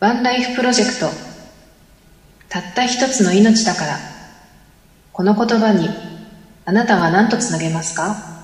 ワンライフプロジェクト。たった一つの命だから。この言葉にあなたは何とつなげますか？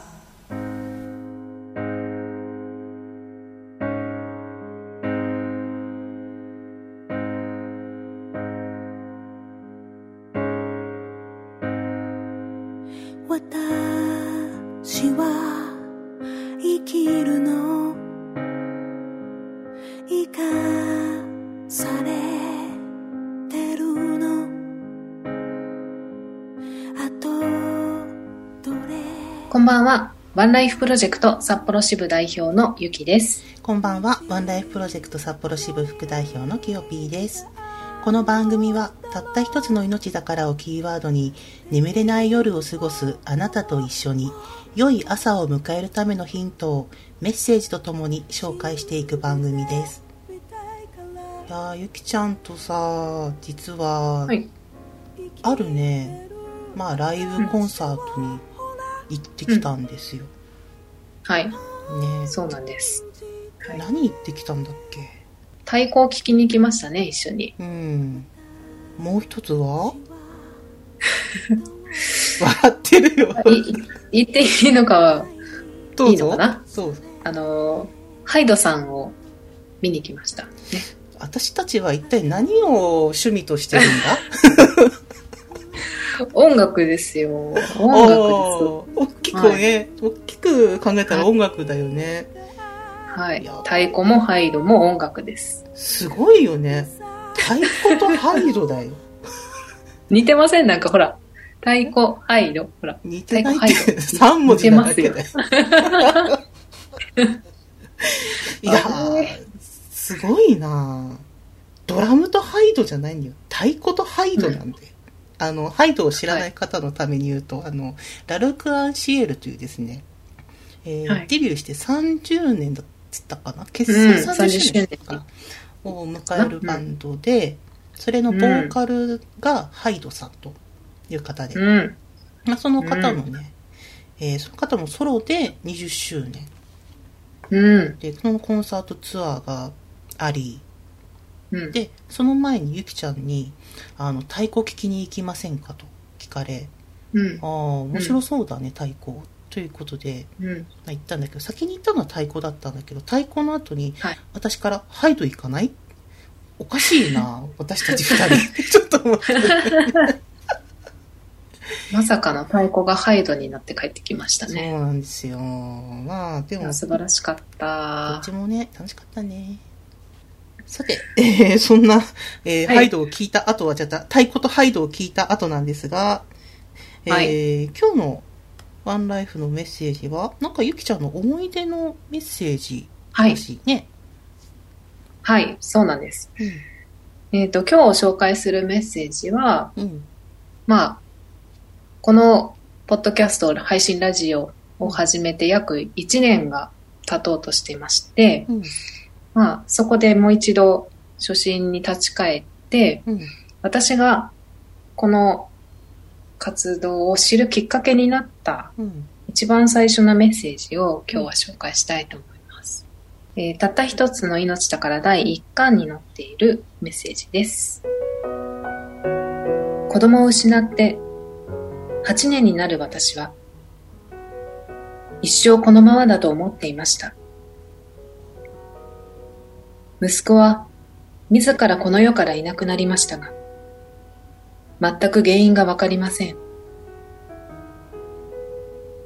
んばんは。ワンライフプロジェクト札幌支部代表のゆきです。こんばんは、ワンライフプロジェクト札幌支部副代表のきよぴーです。この番組は、たった一つの命だからをキーワードに、眠れない夜を過ごすあなたと一緒に、良い朝を迎えるためのヒントをメッセージとともに紹介していく番組です。いやー、ゆきちゃんとさ、実は、はい。あるね、まあ、ライブコンサートに行ってきたんですよ。はい。ね。そうなんです、はい、何行ってきたんだっけ？太鼓を聞きに行きましたね一緒に。うん。もう一つは？笑ってるよ。言っていいのかはどうぞ。いいのかな？そう。あのハイドさんを見に来ましたね。私たちは一体何を趣味としてるんだ？音楽ですよ。音楽です。大きくね、大きく考えたら音楽だよね。はい。いや太鼓もハイドも音楽です。すごいよね。太鼓とハイドだよ。似てません？なんかほら。太鼓ハイド。ほら。似てないって。太鼓ハイド。3文字なだけだよ。いやすごいなドラムとハイドじゃないんだよ。太鼓とハイドなんで。あの、ハイドを知らない方のために言うと、あの、ラルク・アンシエルというですね、えーはい。デビューして30年だったかな？結うん成30 30周年周年。か、を迎えるバンドで、それのボーカルがハイドさんという方で、うん。まあ、その方のね、えーその方もソロで20周年。うん。でそのコンサートツアーがありうん。でその前にゆきちゃんに「あの太鼓聴きに行きませんか?」と聞かれうん「ああ面白そうだね、太鼓」ということで、うん。まあ、行ったんだけど先に行ったのは太鼓だったんだけど太鼓の後にはい。私から「ハイド行かない?」おかしいな 私たち二人。ちょっと思って。まさかの太鼓がハイドになって帰ってきましたそうねなんですよ。まあでも素晴らしかっどたっちもね、楽しかったね。さて、えーそんな、えーはいハイドを聞いた後は、じゃあ、太鼓とハイドを聞いた後なんですが、えーはい今日のワンライフのメッセージは、なんかゆきちゃんの思い出のメッセージはいらしいね。はいそうなんですえっ、と今日紹介するメッセージはうん。まあこのポッドキャスト配信ラジオを始めて約1年が経とうとしていまして、うん。まあそこでもう一度初心に立ち返ってうん。私がこの活動を知るきっかけになったうん。一番最初のメッセージを今日は紹介したいと思います。えーたった一つの命だから第一巻に載っているメッセージです。子供を失って8年になる私は一生このままだと思っていました。息子は自らこの世からいなくなりましたが、全く原因がわかりません。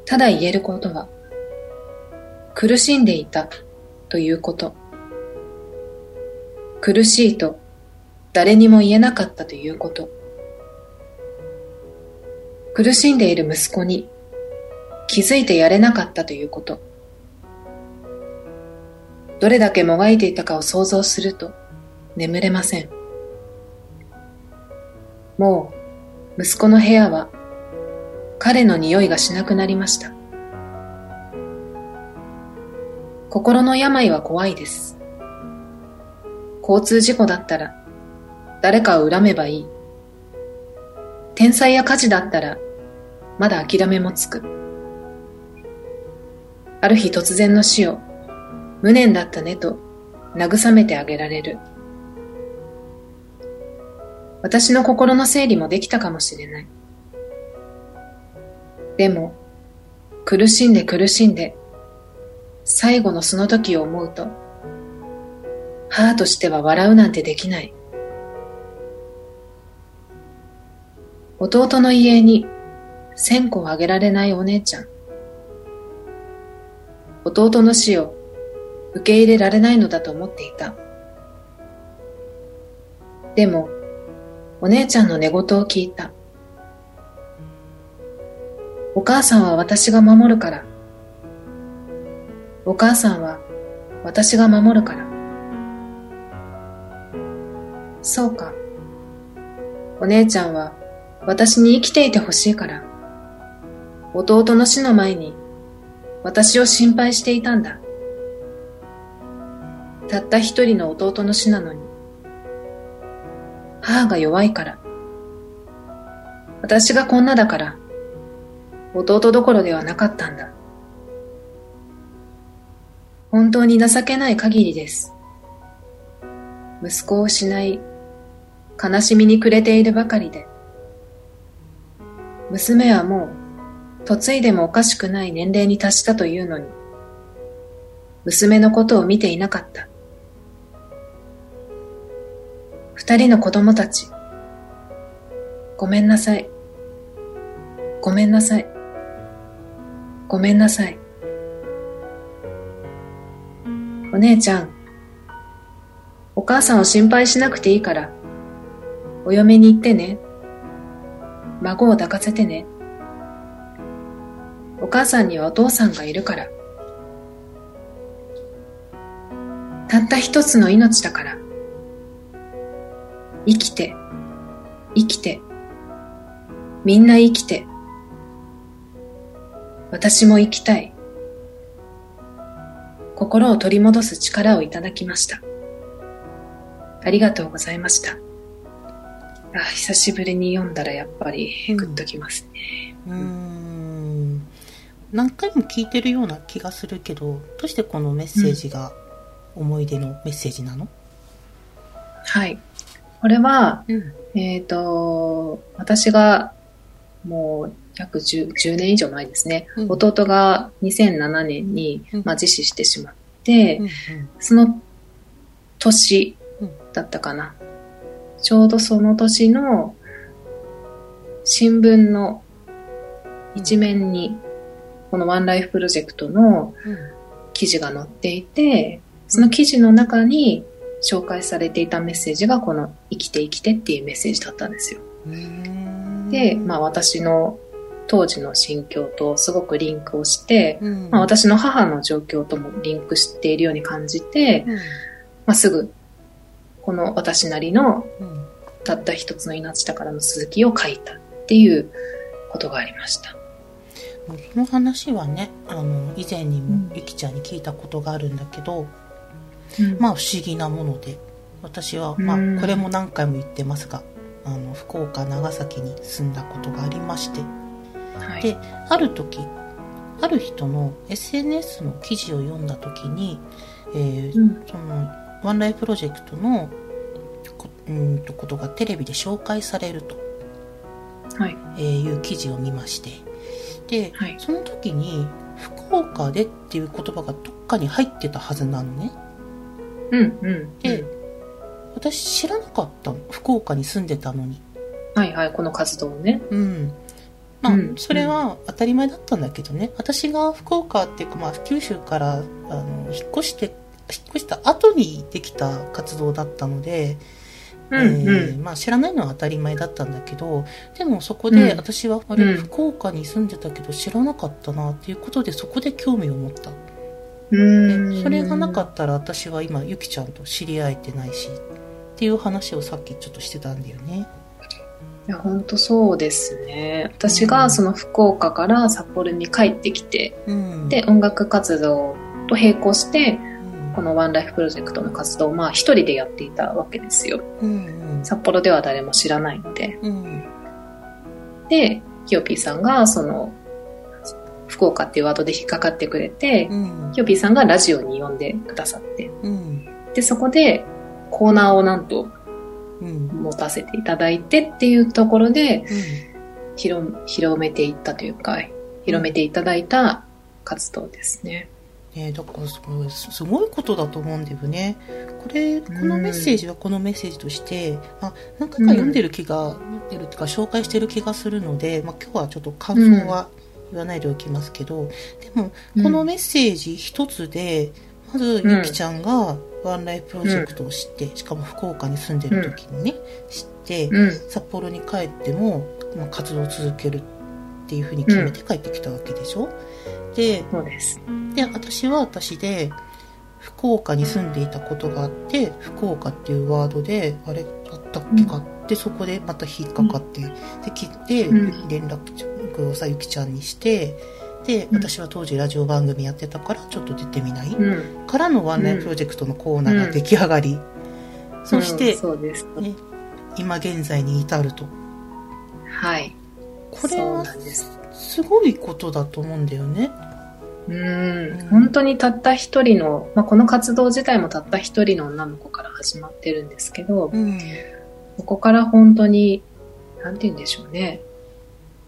ただ言えることは、苦しんでいたということ。苦しいと誰にも言えなかったということ。苦しんでいる息子に気づいてやれなかったということ。どれだけもがいていたかを想像すると眠れません。もう息子の部屋は彼の匂いがしなくなりました。心の病は怖いです。交通事故だったら誰かを恨めばいい。天災や火事だったらまだ諦めもつく。ある日突然の死を無念だったねと慰めてあげられる。私の心の整理もできたかもしれない。でも、苦しんで苦しんで、最後のその時を思うと、母としては笑うなんてできない。弟の家に千個をあげられないお姉ちゃん。弟の死を受け入れられないのだと思っていた。でも、お姉ちゃんの寝言を聞いた。お母さんは私が守るから。お母さんは私が守るから。そうか。お姉ちゃんは私に生きていてほしいから。弟の死の前に私を心配していたんだ。たった一人の弟の死なのに。母が弱いから。私がこんなだから、弟どころではなかったんだ。本当に情けない限りです。息子を失い、悲しみに暮れているばかりで。娘はもう、嫁いでもおかしくない年齢に達したというのに、娘のことを見ていなかった。二人の子供たち。ごめんなさい。ごめんなさい。ごめんなさい。お姉ちゃん。お母さんを心配しなくていいから、お嫁に行ってね。孫を抱かせてね。お母さんにはお父さんがいるから。たった一つの命だから。生きて、生きて、みんな生きて、私も生きたい。心を取り戻す力をいただきました。ありがとうございました。あ久しぶりに読んだらやっぱりグッときますね。うん。うん何回も聞いてるような気がするけど、どうしてこのメッセージが思い出のメッセージなの、うん、はい。これは、うん、えっ、ー、と、私がもう約 10, 10年以上前ですね、うん、弟が2007年に、まあ、自死してしまって、うんうん、その年だったかな。ちょうどその年の新聞の一面に、このワンライフプロジェクトの記事が載っていて、その記事の中に紹介されていたメッセージがこの生きて生きてっていうメッセージだったんですよ。で、まあ私の当時の心境とすごくリンクをして、うん、まあ、私の母の状況ともリンクしているように感じて、うん、まあ、すぐこの私なりのたった一つの命だからの続きを書いたっていうことがありました。その話はね、あの、以前にもゆきちゃんに聞いたことがあるんだけど、まあ不思議なもので。私は、まあ、これも何回も言ってますがあの福岡長崎に住んだことがありまして、はい、である時ある人の SNS の記事を読んだ時に、えー、うん、そのワンライフプロジェクトのこうんとことがテレビで紹介されると、はい。えー、いう記事を見まして。で、はい、その時に福岡でっていう言葉がどっかに入ってたはずなのね。うんうん。で、私知らなかったの。福岡に住んでたのに。はいはい、この活動をね。うん。まあ、うん、それは当たり前だったんだけどね。私が福岡っていうか、まあ、九州から、あの、引っ越して、引っ越した後にできた活動だったので、うんうん、えー、まあ、知らないのは当たり前だったんだけどでもそこで私はあれ、うん、福岡に住んでたけど知らなかったなっていうことでそこで興味を持ったでそれがなかったら私は今ゆきちゃんと知り合えてないしっていう話をさっきちょっとしてたんだよね。いや本当そうですね。私がその福岡から札幌に帰ってきて、うん、で音楽活動と並行して、うん、このワンライフプロジェクトの活動をまあ一人でやっていたわけですよ、うんうん、札幌では誰も知らないので、うん、でキヨピーさんがその福岡っていうワードで引っかかってくれて、うん、ヒョピーさんがラジオに呼んでくださって、うん、で、そこでコーナーをなんとうん。持たせていただいてっていうところでうん。広広めていったというか、広めていただいた活動ですね。ねだからそれすごいことだと思うんだよね。これ、このメッセージはこのメッセージとして、あ、何回か読んでる気が、読んでるっていうか紹介してる気がするので、まあ今日はちょっと感想は言わないでおきますけど、でも、このメッセージ一つで、まず、ゆきちゃんがワンライフプロジェクトを知って、しかも福岡に住んでる時にね、知って、うん。札幌に帰っても、まあ、活動を続けるっていうふうに決めて帰ってきたわけでしょ、で。で、私は私で、福岡に住んでいたことがあって、福岡っていうワードで、あれ、あったっけかって、そこでまた引っかかって、で、切って、うん連絡をさゆきちゃんにして、で、うん私は当時ラジオ番組やってたから、ちょっと出てみない、うん。からのワンライフプロジェクトのコーナーが出来上がり、そして、うんそうです。ね、今現在に至ると。はい。これは。すごいことだと思うんだよね。うん。本当にたった一人の、まあ、この活動自体もたった一人の女の子から始まってるんですけど、うん。ここから本当に、なんて言うんでしょうね。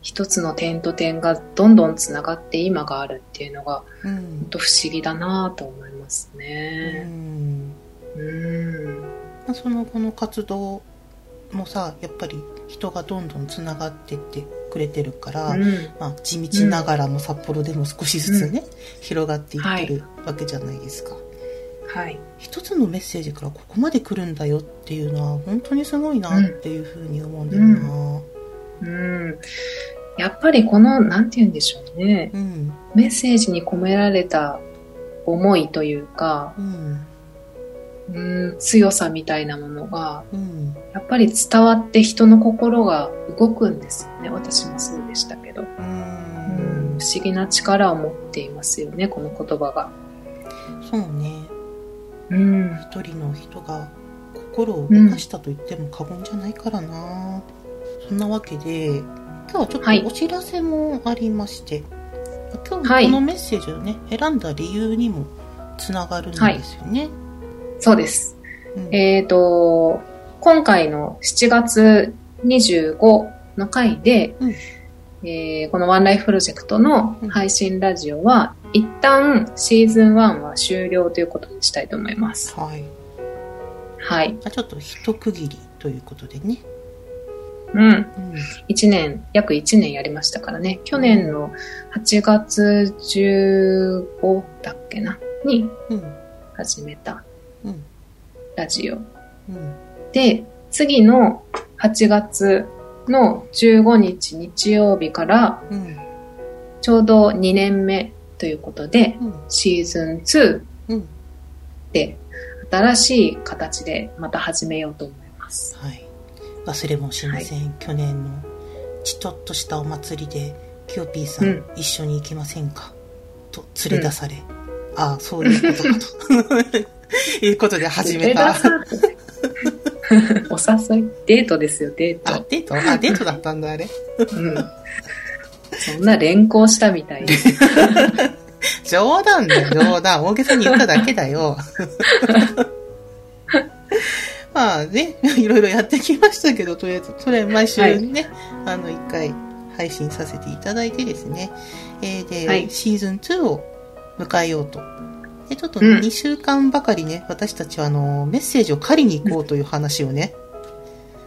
一つの点と点がどんどんつながって今があるっていうのが、うん本。当不思議だなと思いますうね。んうん。まあその後の活動もさやっぱり人がどんどんつながってってくれてるから、うん。まあ、地道ながらも札幌でも少しずつね、広がっていってるわけじゃないですか、はい。一つのメッセージからここまで来るんだよっていうのは本当にすごいなっていうふうに思うんだよなうん。やっぱりこの、なんて言うんでしょうね。うんメッセージに込められた思いというか、うんうん、強さみたいなものが、うんやっぱり伝わって人の心が動くんですよね。私もそうでしたけど。ううんん不思議な力を持っていますよね、この言葉が。そうねうん。一人の人が心を動かしたと言っても過言じゃないからな、そんなわけで今日はちょっはい。とお知らせもありまして、今はい。日このメッセージをね、選んだ理由にもつながるんですよね、そうです。うん。えっ、と、今回の7月25の回で、うんえーこのワンライフプロジェクトの配信ラジオは、一旦シーズン1は終了ということにしたいと思います。はいはい。まあちょっと一区切りということでね、うん。うん1年、約1年やりましたからね。去年の8月15だっけな、にうん始めたうんラジオ。うんで、次の8月の15日日曜日からうんちょうど2年目ということで、うん。シーズン2うん。で新しい形でまた始めようと思います。はい。忘れもしません、去年のちとっとしたお祭りでキヨピーさん、うん。一緒に行きませんか？と連れ出され、ああそういうことかと。いうことで始めた お誘い、デートですよ、デート。あデート？あデートだったんだあれ。うん。そんな連行したみたい。に。冗談だよ冗談。大げさに言っただけだよ。まあねいろいろやってきましたけどとりあえずそれ毎週ね、あの1回配信させていただいてですね、えーで、はい。シーズン2を迎えようとでちょっとうん2週間ばかりね、私たちはあのメッセージを借りに行こうという話をね、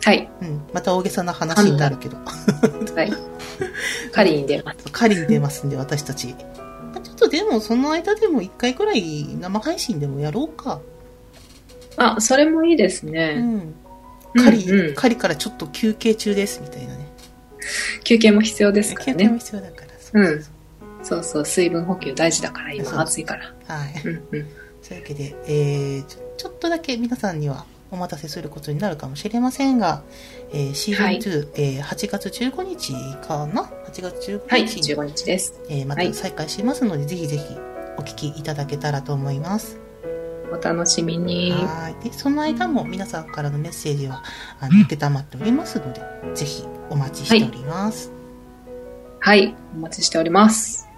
はい。うん、また大げさな話になるけどはい。狩りに出ます。借りに出ますんで私たちまあちょっとでもその間でも1回くらい生配信でもやろうかあ、それもいいですうね。ん。うん狩り、うん狩りからちょっと休憩中ですみたいなね。休憩も必要ですから休憩もね。必要だから。そうそうそうそう、水分補給大事だから、そう今暑いから。そうはい。うんういうわけで、えー、ちょちょっとだけ皆さんにはお待たせすることになるかもしれませんが、えー、シーズン2、えー8月15日かな ?8 月15はい、日に、15日です。えーまたはい再開しますので、ぜひぜひお聞きいただけたらと思います。お楽しみに。はい。で、その間も皆さんからのメッセージは、あの、受けたまっておりますので、ぜひお待ちしております。はい、お待ちしております。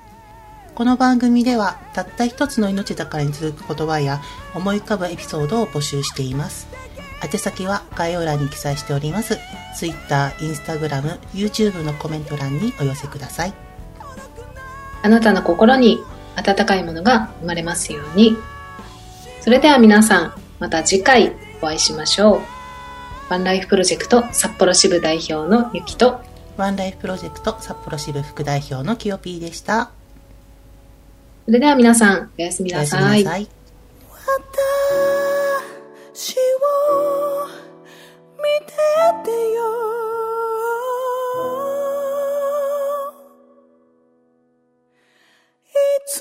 この番組では、たった一つの命だからに続く言葉や、思い浮かぶエピソードを募集しています。宛先は概要欄に記載しております。Twitter、Instagram、YouTube のコメント欄にお寄せください。あなたの心に温かいものが生まれますように。それでは皆さん、また次回お会いしましょう。ワンライフプロジェクト札幌支部代表のゆきと、ワンライフプロジェクト札幌支部副代表のきよぴーでした。それでは皆さん、おやすみなさい。私を見ててよ。いつ